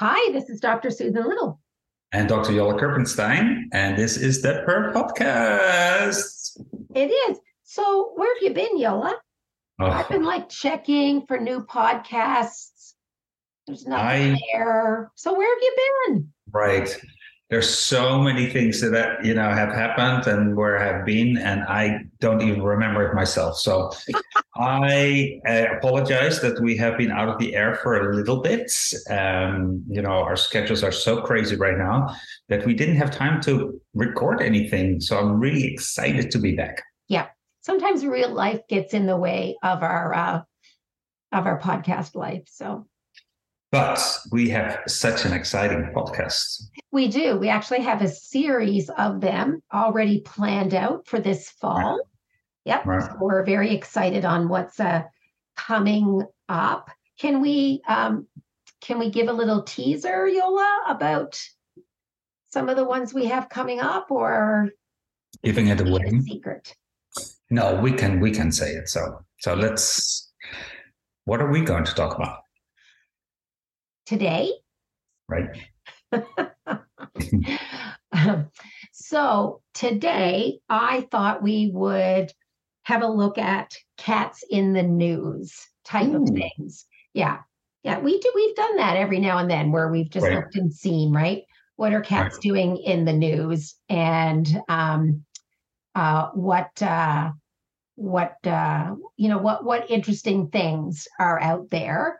Hi, this is Dr. Susan Little. And Dr. Jolle Kirpensteijn, and this is the Purr Podcast. It is. So, where have you been, Jolle? Oh, I've been like checking for new podcasts. There's nothing I- there. So, where have you been? right. There's so many things that you know have happened and where I have been, and I don't even remember it myself. So I uh, apologize that we have been out of the air for a little bit. Um, you know, our schedules are so crazy right now that we didn't have time to record anything. So I'm really excited to be back. Yeah, sometimes real life gets in the way of our uh, of our podcast life. So But we have such an exciting podcast. we do. We actually have a series of them already planned out for this fall. Yep. Right. So we're very excited on what's uh, coming up. Can we um, can we give a little teaser, Jolle, about some of the ones we have coming up, or Giving it away. a secret? No, we can we can say it. So so let's. What are we going to talk about? Today, Right. so today I thought we would have a look at cats in the news type of things. Yeah. Yeah, we do we've done that every now and then where we've just Right. looked and seen, right? What are cats doing in the news and um uh what uh what uh you know what what interesting things are out there.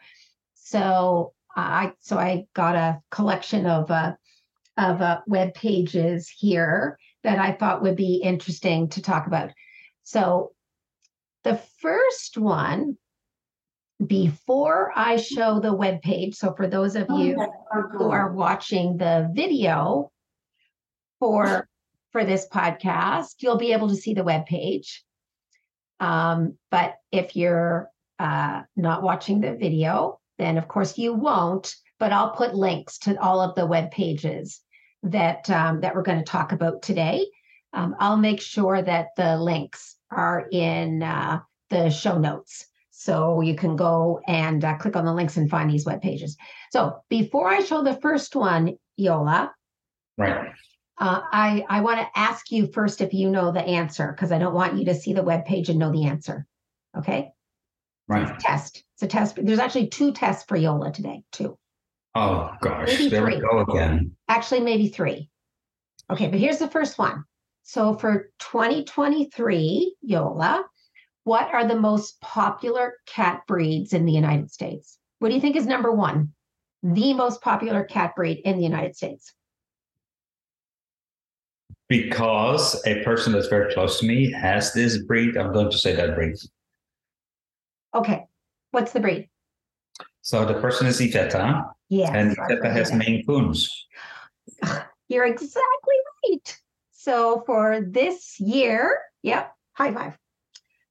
So I so I got a collection of uh of uh, web pages here that I thought would be interesting to talk about. So, the first one, before I show the web page, so for those of you who are watching the video for for this podcast, you'll be able to see the web page. Um, but if you're uh, not watching the video, then of course you won't. But I'll put links to all of the web pages that um, that we're going to talk about today. Um, I'll make sure that the links are in uh, the show notes. So you can go and uh, click on the links and find these web pages. So before I show the first one, Jolle, Right. uh, I I want to ask you first if you know the answer because I don't want you to see the web page and know the answer. Okay, Right. test. It's a test. There's actually two tests for Jolle today. Two, Oh gosh, Maybe there we three. go again. actually maybe three. Okay, but here's the first one. So for 2023, Jolle, what are the most popular cat breeds in the United States? What do you think is number one? The most popular cat breed in the United States. Because a person that's very close to me has this breed, I'm going to say that breed. Okay, what's the breed? So the person is Iveta, Yes, and I've Iveta has. Maine Coons. You're exactly right. So for this year, yep, high five.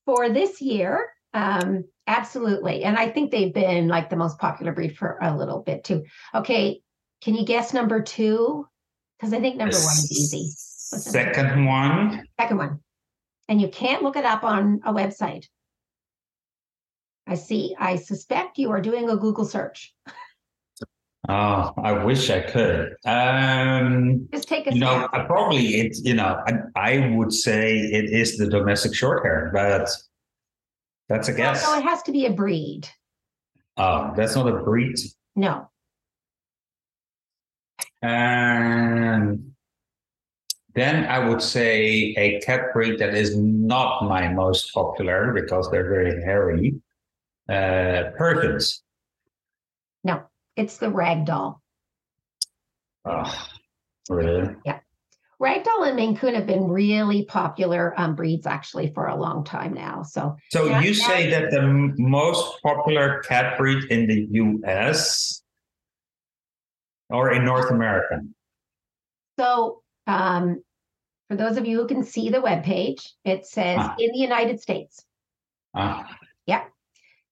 For this year, um, absolutely. And I think they've been like the most popular breed for a little bit too. Okay, can you guess number two? Because I think number one is easy. What's number two? Second one, Second one. And you can't look it up on a website. I see. I suspect you are doing a Google search. oh, I wish I could. Um, Just take a you know. I probably it's you know, I, I would say it is the domestic short hair, but that's a guess. no, it has to be a breed. Oh, that's not a breed. No. And then I would say a cat breed that is not my most popular because they're very hairy. Uh, Persians. No, it's the ragdoll. Oh, really? Yeah. Ragdoll and Maine Coon have been really popular um, breeds actually for a long time now. So So Yeah, you say that the most popular cat breed in the U.S. or in North America? So, um, for those of you who can see the web page, it says Ah. in the United States, Ah,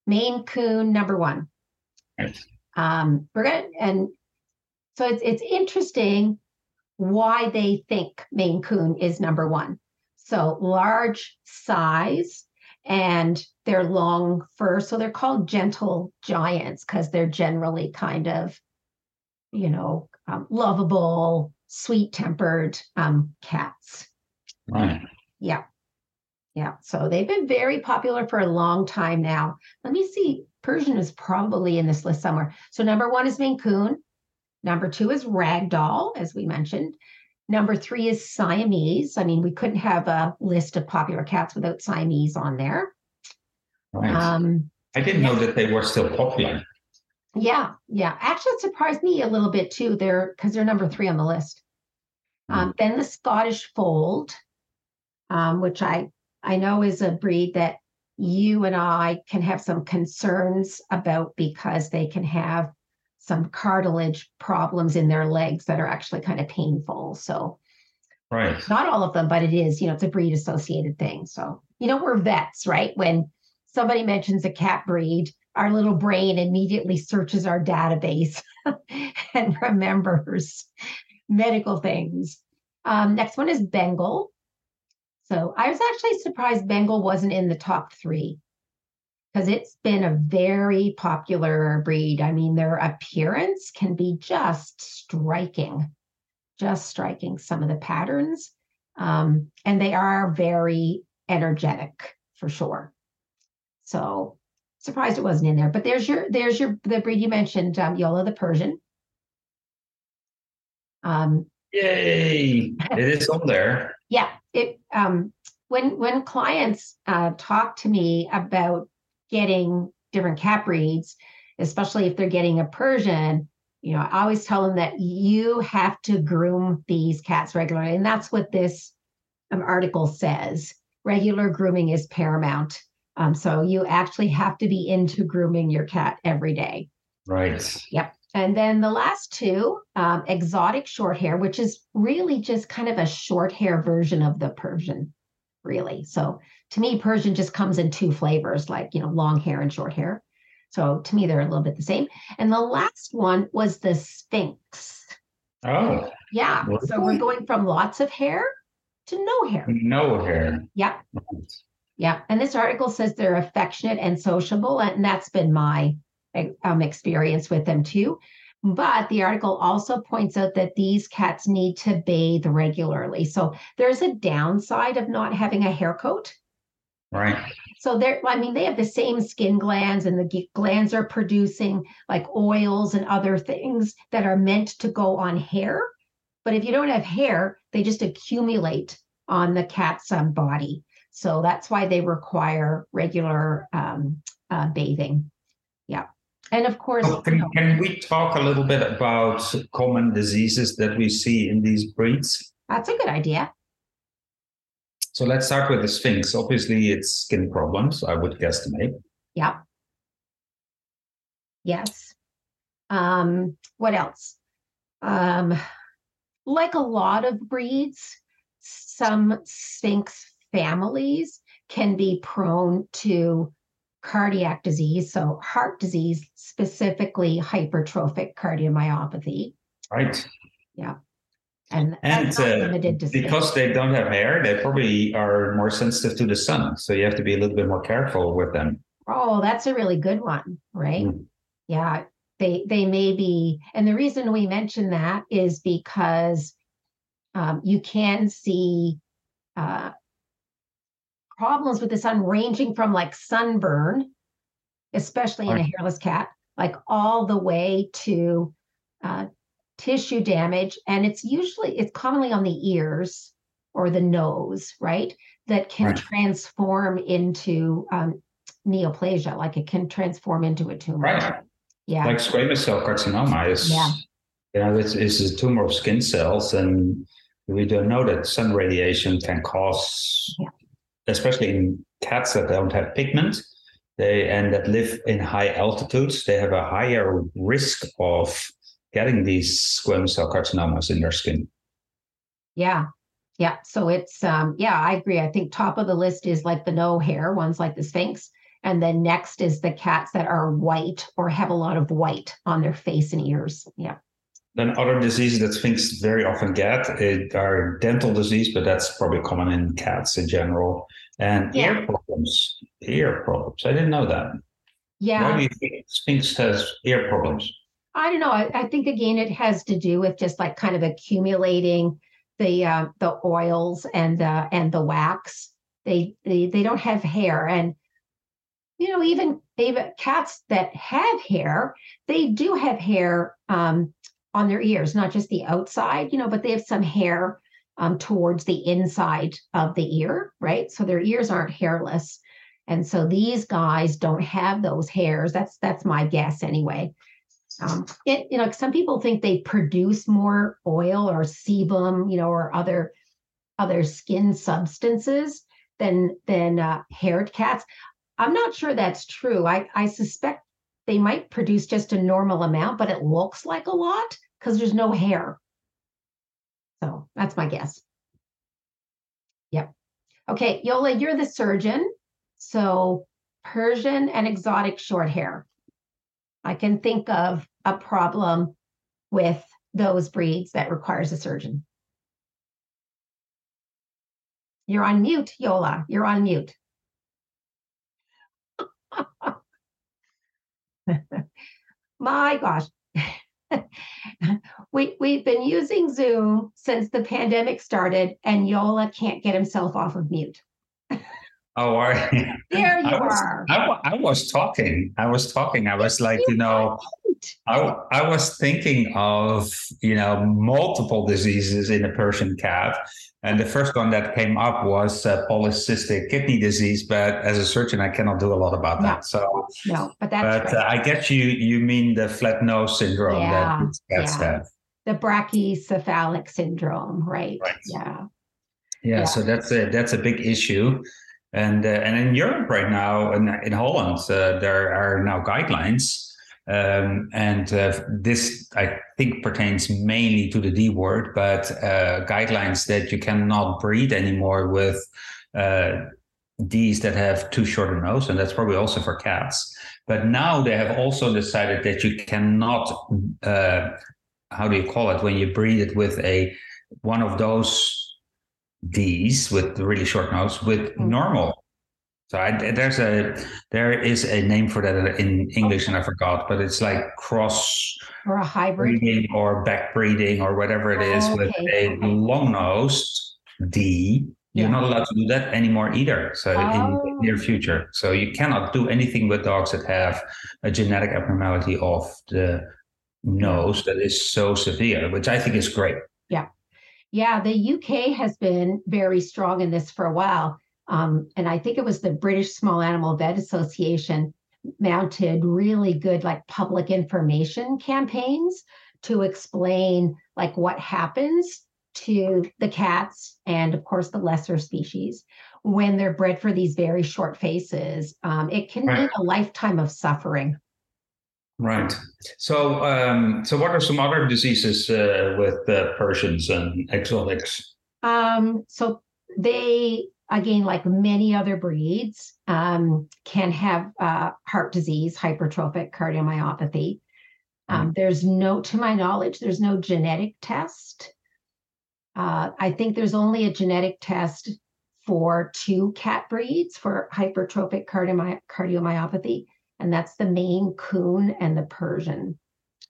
Maine Coon number one. right. Um, we're gonna and so it's it's interesting why they think Maine Coon is number one. So large size and they're long fur. So they're called gentle giants because they're generally kind of, you know, um, lovable, sweet tempered um, cats. Right. Yeah. Yeah. So they've been very popular for a long time now. Let me see. Persian is probably in this list somewhere. So number one is Maine Coon. Number two is Ragdoll, as we mentioned. Number three is Siamese. I mean, we couldn't have a list of popular cats without Siamese on there. Right. Um, I didn't know that they were still popular. yeah, yeah. Actually, it surprised me a little bit too. They're because they're number three on the list. Um, then the Scottish Fold, um, which I I know is a breed that you and I can have some concerns about because they can have some cartilage problems in their legs that are actually kind of painful. So Right. not all of them, but it is, you know, it's a breed associated thing. So, you know, we're vets, right? When somebody mentions a cat breed, our little brain immediately searches our database and remembers medical things. Um, next one is Bengal. So I was actually surprised Bengal wasn't in the top three because it's been a very popular breed. I mean, their appearance can be just striking just striking some of the patterns. Um, and they are very energetic for sure. So surprised it wasn't in there. But there's your there's your the breed you mentioned, um, Jolle the Persian. Um, Yay! It is on there. Yeah, it um, when when clients uh, talk to me about getting different cat breeds, especially if they're getting a Persian, you know, I always tell them that you have to groom these cats regularly, and that's what this um, article says. Regular grooming is paramount. Um, so you actually have to be into grooming your cat every day. Right. Yep. And then the last two, um, exotic short hair, which is really just kind of a short hair version of the Persian, really. So to me, Persian just comes in two flavors, like, you know, long hair and short hair. So to me, they're a little bit the same. And the last one was the Sphynx. Oh, Yeah. So we're going from lots of hair to no hair. no hair. Yeah. Right. Yeah. And this article says they're affectionate and sociable. And that's been my um, experience with them too. But the article also points out that these cats need to bathe regularly. So there's a downside of not having a hair coat. Right. So they're, I mean, they have the same skin glands, and the glands are producing like oils and other things that are meant to go on hair. But if you don't have hair, they just accumulate on the cat's um, body. So that's why they require regular um, uh, bathing. Yeah. And of course, you can, know, can we talk a little bit about common diseases that we see in these breeds? that's a good idea. So let's start with the Sphynx. Obviously, it's skin problems, I would guesstimate. Yeah. Yes. Um, what else? Um, like a lot of breeds, some Sphynx families can be prone to cardiac disease, so heart disease, specifically hypertrophic cardiomyopathy. Right. Yeah. And, And uh, limited to Sphynx. because they don't have hair, they probably are more sensitive to the sun. So you have to be a little bit more careful with them. Oh, that's a really good one, right? Mm. Yeah, they they may be, and the reason we mention that is because um, you can see uh, problems with the sun ranging from like sunburn, especially in a hairless cat, like all the way to uh, tissue damage, and it's usually it's commonly on the ears or the nose, right? That can Right. transform into um, neoplasia, like it can transform into a tumor. Right. Yeah. Like squamous cell carcinoma is, Yeah. you know, this is a tumor of skin cells. And we don't know that sun radiation can cause, Yeah. Especially in cats that don't have pigment, they and that live in high altitudes, they have a higher risk of getting these squamous cell carcinomas in their skin. Yeah. Yeah. So it's um yeah, I agree. I think top of the list is like the no hair ones like the Sphynx. And then next is the cats that are white or have a lot of white on their face and ears. Yeah. Then other diseases that Sphynx very often get it are dental disease, but that's probably common in cats in general. And Yeah. ear problems. Ear problems. I didn't know that. Yeah. Why do you think Sphynx has ear problems? I don't know. I, I think again it has to do with just like kind of accumulating the uh, the oils and the and the wax. They they they don't have hair, and you know even even cats that have hair, they do have hair um, on their ears, not just the outside, you know, but they have some hair um, towards the inside of the ear, right? So their ears aren't hairless, and so these guys don't have those hairs. That's that's my guess anyway. Um, it, you know, some people think they produce more oil or sebum, you know, or other other skin substances than than uh, haired cats. I'm not sure that's true. I I suspect they might produce just a normal amount, but it looks like a lot because there's no hair. So that's my guess. Yep. Okay, Jolle, you're the surgeon. So Persian and exotic short hair. I can think of a problem with those breeds that requires a surgeon. You're on mute, Jolle. You're on mute. My gosh. we we've been using Zoom since the pandemic started and Jolle can't get himself off of mute. Oh, are you? There you I was, are. I, I was talking. I was talking. I was like, you know, I, I was thinking of, you know, multiple diseases in a Persian cat. And the first one that came up was uh, polycystic kidney disease. But as a surgeon, I cannot do a lot about that. So, No, but that's but uh, I guess you you mean the flat nose syndrome Yeah, that cats yeah. have. the brachycephalic syndrome, right? Right. Yeah. Yeah, Yeah. so that's a that's a big issue, and uh, and in Europe right now, in in Holland, uh, there are now guidelines, um, and uh, this I think pertains mainly to the D word, but uh, guidelines that you cannot breed anymore with uh, D's that have too short a nose, and that's probably also for cats. But now they have also decided that you cannot, uh, how do you call it, when you breed it with a one of those D's with the really short nose with Mm. normal. So I, there's a there is a name for that in English and I forgot, but it's like cross Or a hybrid. breeding or back breeding or whatever it is with Okay, a okay. long nosed D. You're Yeah. not allowed to do that anymore either. So in the Oh. near future, so you cannot do anything with dogs that have a genetic abnormality of the nose that is so severe, which I think is great. Yeah, the UK has been very strong in this for a while. Um, and I think it was the British Small Animal Vet Association mounted really good like public information campaigns to explain like what happens to the cats and of course the lesser species when they're bred for these very short faces. Um, it can mean a lifetime of suffering. Right. So, um, so what are some other diseases uh, with uh, Persians and exotics? Um, so they, again, like many other breeds, um, can have uh, heart disease, hypertrophic cardiomyopathy. Um, there's no, to my knowledge, there's no genetic test. Uh, I think there's only a genetic test for two cat breeds for hypertrophic cardiomy- cardiomyopathy, and that's the Maine Coon and the Persian.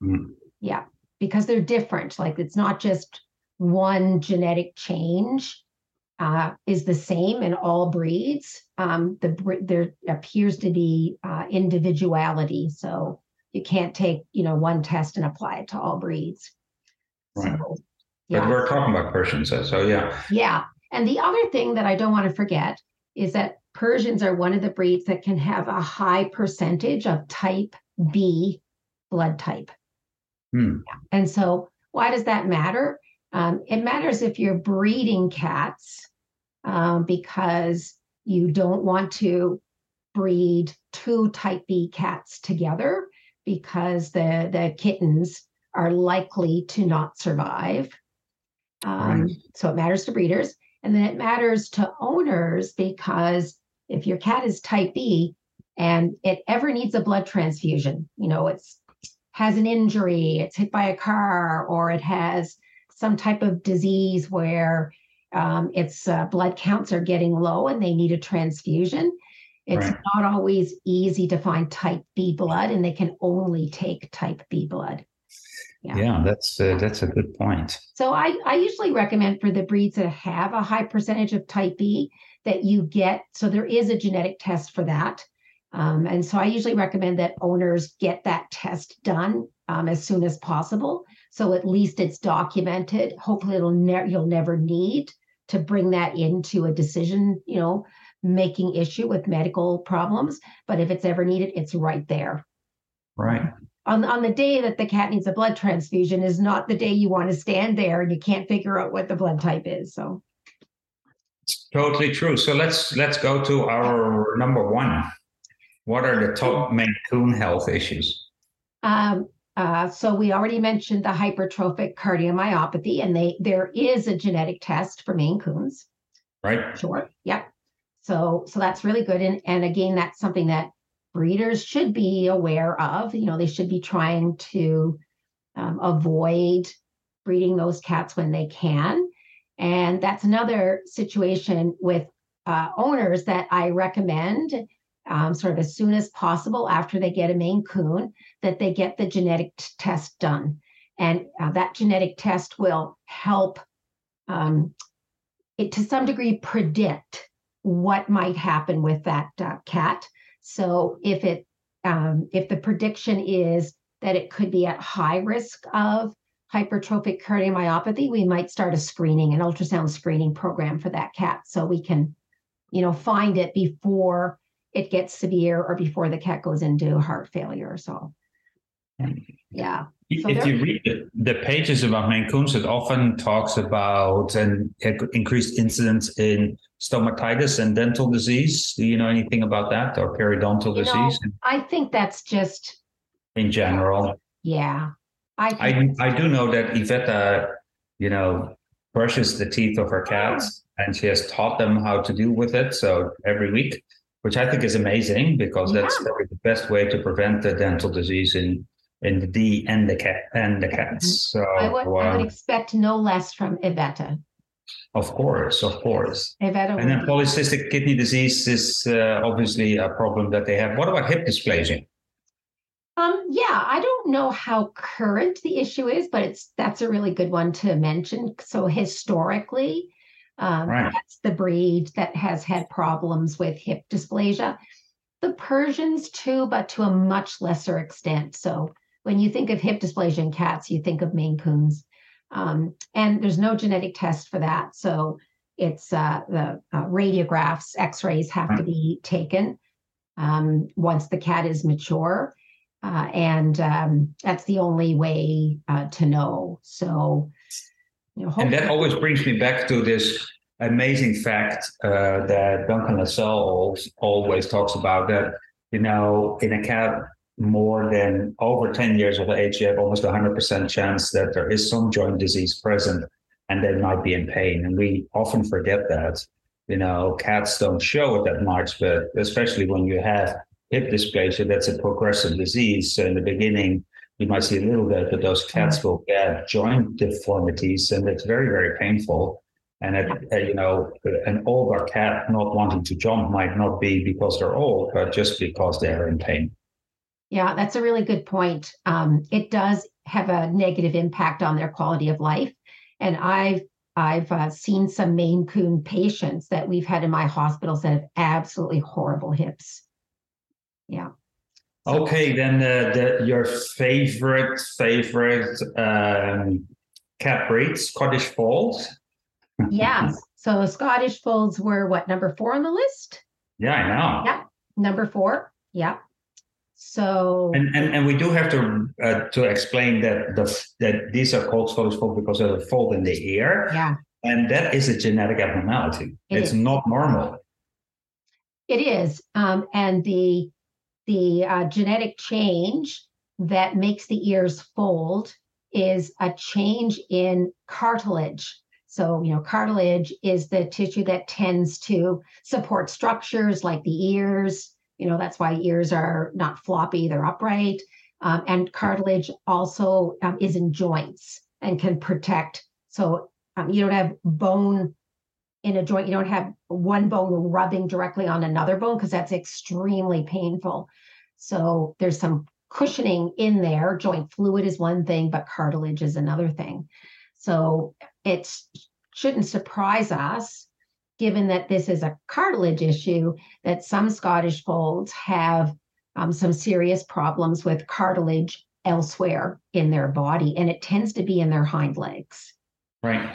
Mm. Yeah, because they're different. Like it's not just one genetic change uh, is the same in all breeds. Um, the there appears to be uh, individuality, so you can't take you know one test and apply it to all breeds. Right. So, But yeah, we're talking about Persians, so, so yeah. yeah. And the other thing that I don't want to forget is that Persians are one of the breeds that can have a high percentage of type B blood type. Hmm. And so, why does that matter? Um, it matters if you're breeding cats um, because you don't want to breed two type B cats together because the the kittens are likely to not survive. Um, Right. So it matters to breeders. And then it matters to owners because if your cat is type B and it ever needs a blood transfusion, you know, it's has an injury, it's hit by a car, or it has some type of disease where um, its uh, blood counts are getting low and they need a transfusion. It's Right. not always easy to find type B blood, and they can only take type B blood. Yeah. Yeah, that's uh, that's a good point. So I, I usually recommend for the breeds that have a high percentage of type B that you get. So there is a genetic test for that. Um, and so I usually recommend that owners get that test done um, as soon as possible. So at least it's documented. Hopefully it'll never you'll never need to bring that into a decision, you know, making issue with medical problems. But if it's ever needed, it's right there Right. on on the day that the cat needs a blood transfusion is not the day you want to stand there and you can't figure out what the blood type is. So totally true. So let's let's go to our number one. What are the top Maine Coon health issues? um uh, so we already mentioned the hypertrophic cardiomyopathy, and they there is a genetic test for Maine Coons. Right. Sure. Yep. So so that's really good. And and again, that's something that breeders should be aware of. You know, they should be trying to um, avoid breeding those cats when they can. And that's another situation with uh, owners that I recommend um, sort of as soon as possible after they get a Maine Coon that they get the genetic t- test done. And uh, that genetic test will help um, it to some degree predict what might happen with that uh, cat. So if it um, if the prediction is that it could be at high risk of hypertrophic cardiomyopathy, we might start a screening, an ultrasound screening program for that cat, so we can, you know, find it before it gets severe or before the cat goes into heart failure. So, yeah. So if you read the, the pages about Maine Coons, it often talks about an increased incidence in stomatitis and dental disease. Do you know anything about that or periodontal You know, disease I think that's just in general? yeah. I I I do know that Iveta, you know, brushes the teeth of her cats, and she has taught them how to deal with it. So every week, which I think is amazing because that's Yeah. probably the best way to prevent the dental disease in in the D and the cat and the cats. So I would, I would uh, expect no less from Iveta. of course, of course. Iveta And then polycystic kidney disease is uh, obviously a problem that they have. What about hip dysplasia? Um, yeah, I don't know how current the issue is, but it's that's a really good one to mention. So historically, um, Right. that's the breed that has had problems with hip dysplasia. The Persians too, but to a much lesser extent. So when you think of hip dysplasia in cats, you think of Maine Coons, um, and there's no genetic test for that. So it's uh, the uh, radiographs, X-rays have to be taken um, once the cat is mature. Uh, and um, that's the only way uh, to know. So, you know, And that always brings me back to this amazing fact uh, that Duncan always, always talks about that, you know, in a cat more than over 10 years of age, you have almost 100% chance that there is some joint disease present and they might be in pain. And we often forget that. You know, cats don't show it that much, but especially when you have hip dysplasia, that's a progressive disease. So in the beginning, you might see a little bit, but those cats will get joint deformities, and it's very, very painful. And it, uh, you know, an older cat not wanting to jump might not be because they're old, but just because they're in pain. Yeah, that's a really good point. Um, it does have a negative impact on their quality of life, and I've I've uh, seen some Maine Coon patients that we've had in my hospitals that have absolutely horrible hips. Yeah. Okay, then uh, the, your favorite favorite um, cat breed, Scottish Fold. Yes. So Scottish folds were what number four on the list? Yeah, I know. Yeah. Number four. Yeah. So And, and and we do have to uh, to explain that the that these are called Scottish fold because of the fold in the ear, yeah, and that is a genetic abnormality. It it's is. not normal. it is. Um, and the the uh, genetic change that makes the ears fold is a change in cartilage. So, you know, cartilage is the tissue that tends to support structures like the ears. You know, that's why ears are not floppy, they're upright. Um, and cartilage also um, is in joints and can protect. So, um, you don't have bone in a joint, you don't have one bone rubbing directly on another bone because that's extremely painful. So, there's some cushioning in there. Joint fluid is one thing, but cartilage is another thing. So it shouldn't surprise us, given that this is a cartilage issue, that some Scottish folds have um, some serious problems with cartilage elsewhere in their body, and it tends to be in their hind legs. Right.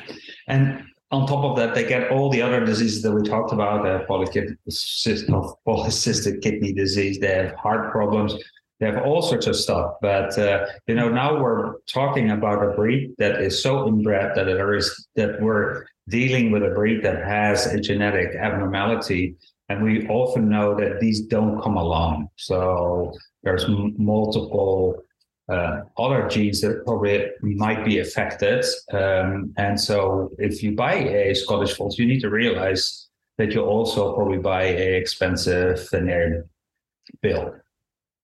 And on top of that, they get all the other diseases that we talked about, polycystic, polycystic kidney disease, they have heart problems, they have all sorts of stuff. But uh, you know, now we're talking about a breed that is so inbred that there is that we're dealing with a breed that has a genetic abnormality, and we often know that these don't come along. So there's m- multiple uh, other genes that probably might be affected. Um, and so if you buy a Scottish Fold, you need to realize that you also probably buy a expensive veterinary bill.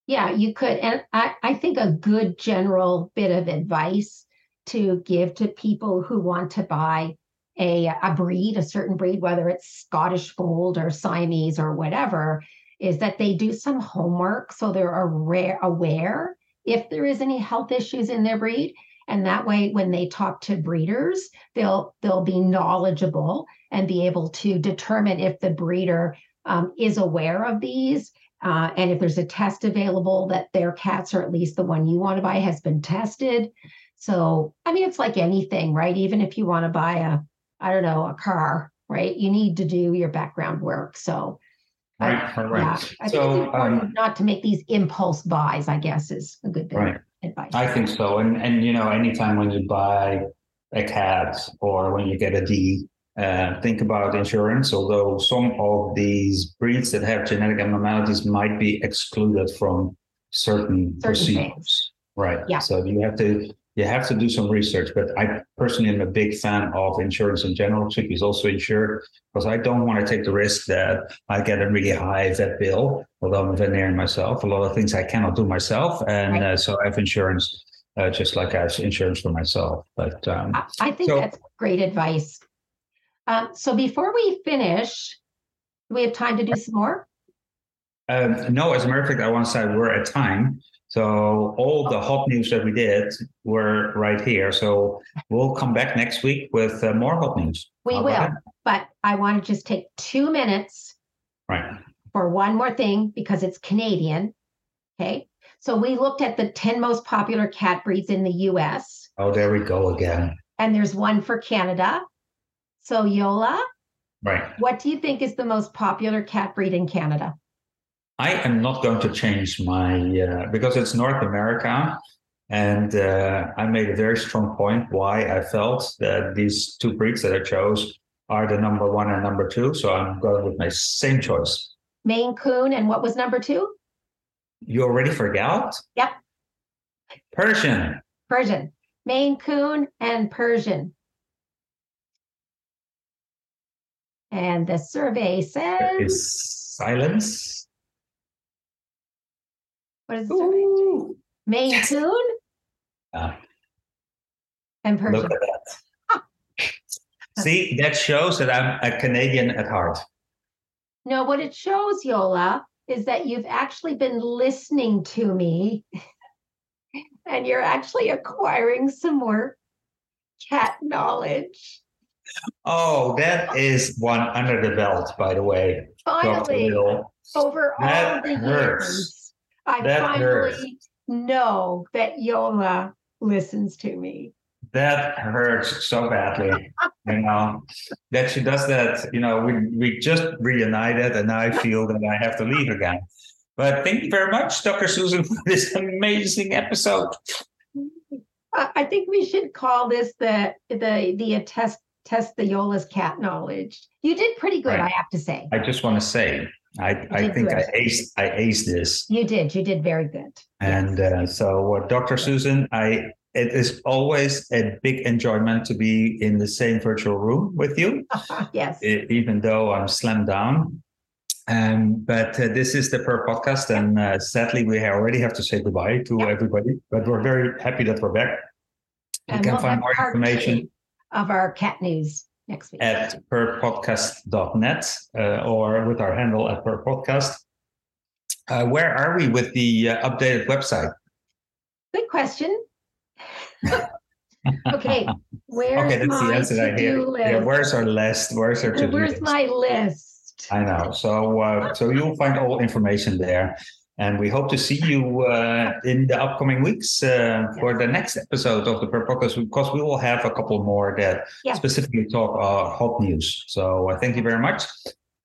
Yeah, you could. And I, I think a good general bit of advice to give to people who want to buy a, a breed, a certain breed, whether it's Scottish Fold or Siamese or whatever, is that they do some homework so they're aware, aware if there is any health issues in their breed. And that way, when they talk to breeders, they'll they'll be knowledgeable and be able to determine if the breeder um, is aware of these uh, and if there's a test available that their cats, or at least the one you want to buy, has been tested. So, I mean, it's like anything, right? Even if you want to buy a, I don't know, a car, right? You need to do your background work. So, right, right, right. Yeah, I so, think it's important um, not to make these impulse buys. I guess is a good bit right. of advice. I think so, and and you know, anytime when you buy a cat or when you get a D, uh, think about insurance, although some of these breeds that have genetic abnormalities might be excluded from certain, certain procedures. Things. Right. Yeah. So you have to you have to do some research. But I personally am a big fan of insurance in general. Chicky is also insured because I don't want to take the risk that I get a really high vet bill, although I'm a veterinarian myself. A lot of things I cannot do myself, and uh, so I have insurance. Uh, just like I have insurance for myself, but um, I think so, that's great advice um, so before we finish, do we have time to do some more? Um, no, as a matter of fact, I want to say we're at time. So all the hot news that we did were right here. So we'll come back next week with uh, more hot news. We How will, but I want to just take two minutes right. for one more thing because it's Canadian. Okay. So we looked at the 10 most popular cat breeds in the US. Oh, there we go again. And there's one for Canada. So Jolle, right? What do you think is the most popular cat breed in Canada? I am not going to change my uh, because it's North America, and uh, I made a very strong point why I felt that these two breeds that I chose are the number one and number two. So I'm going with my same choice. Maine Coon, and what was number two? You already forgot? Yep. Persian. Persian. Maine Coon and Persian. And the survey says is silence. What is the survey? Ooh. Maine yes. Coon uh, and Persian. Look at that. See, that shows that I'm a Canadian at heart. No, what it shows, Jolle, is that you've actually been listening to me and you're actually acquiring some more cat knowledge. Oh, that is one under the belt, by the way. Finally, over that all the hurts. years, I that finally hurts. know that Jolle listens to me. That hurts so badly. you know that she does that. You know, we we just reunited, and now I feel that I have to leave again. But thank you very much, Dr. Susan, for this amazing episode. I think we should call this the the the test test the Jolle's cat knowledge. You did pretty good, right. I have to say. I just want to say, I, I think good. I aced I aced this. You did. You did very good. And yes. uh, so, uh, Dr. Susan, I it is always a big enjoyment to be in the same virtual room with you. yes. even though I'm slammed down. Um, but uh, this is the Purr podcast, and uh, sadly, we already have to say goodbye to yep. everybody. But we're very happy that we're back. You and can we'll find more information of our cat news next week at purrpodcast.net uh, or with our handle at perpodcast. Uh, where are we with the uh, updated website? Good question. okay, where's okay, that's the answer I hear. Yeah, where's our list? Where's our to-do Where's list? my list? I know. So, uh, so you'll find all information there, and we hope to see you uh, in the upcoming weeks uh, for the next episode of the Purr Podcast because we will have a couple more that yeah. specifically talk uh, hot news. So, uh, thank you very much,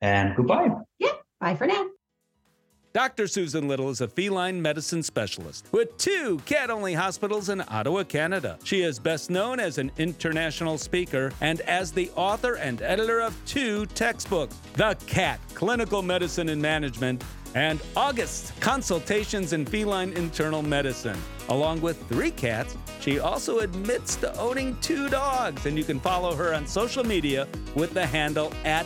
and goodbye. Yeah, bye for now. Dr. Susan Little is a feline medicine specialist with two cat only hospitals in Ottawa, Canada. She is best known as an international speaker and as the author and editor of two textbooks The Cat Clinical Medicine and Management and August Consultations in Feline Internal Medicine. Along with three cats, she also admits to owning two dogs, and you can follow her on social media with the handle at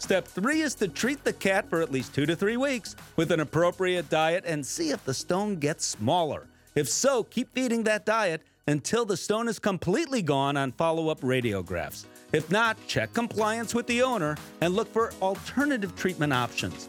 Step three is to treat the cat for at least two to three weeks with an appropriate diet and see if the stone gets smaller. If so, keep feeding that diet until the stone is completely gone on follow up radiographs. If not, check compliance with the owner and look for alternative treatment options.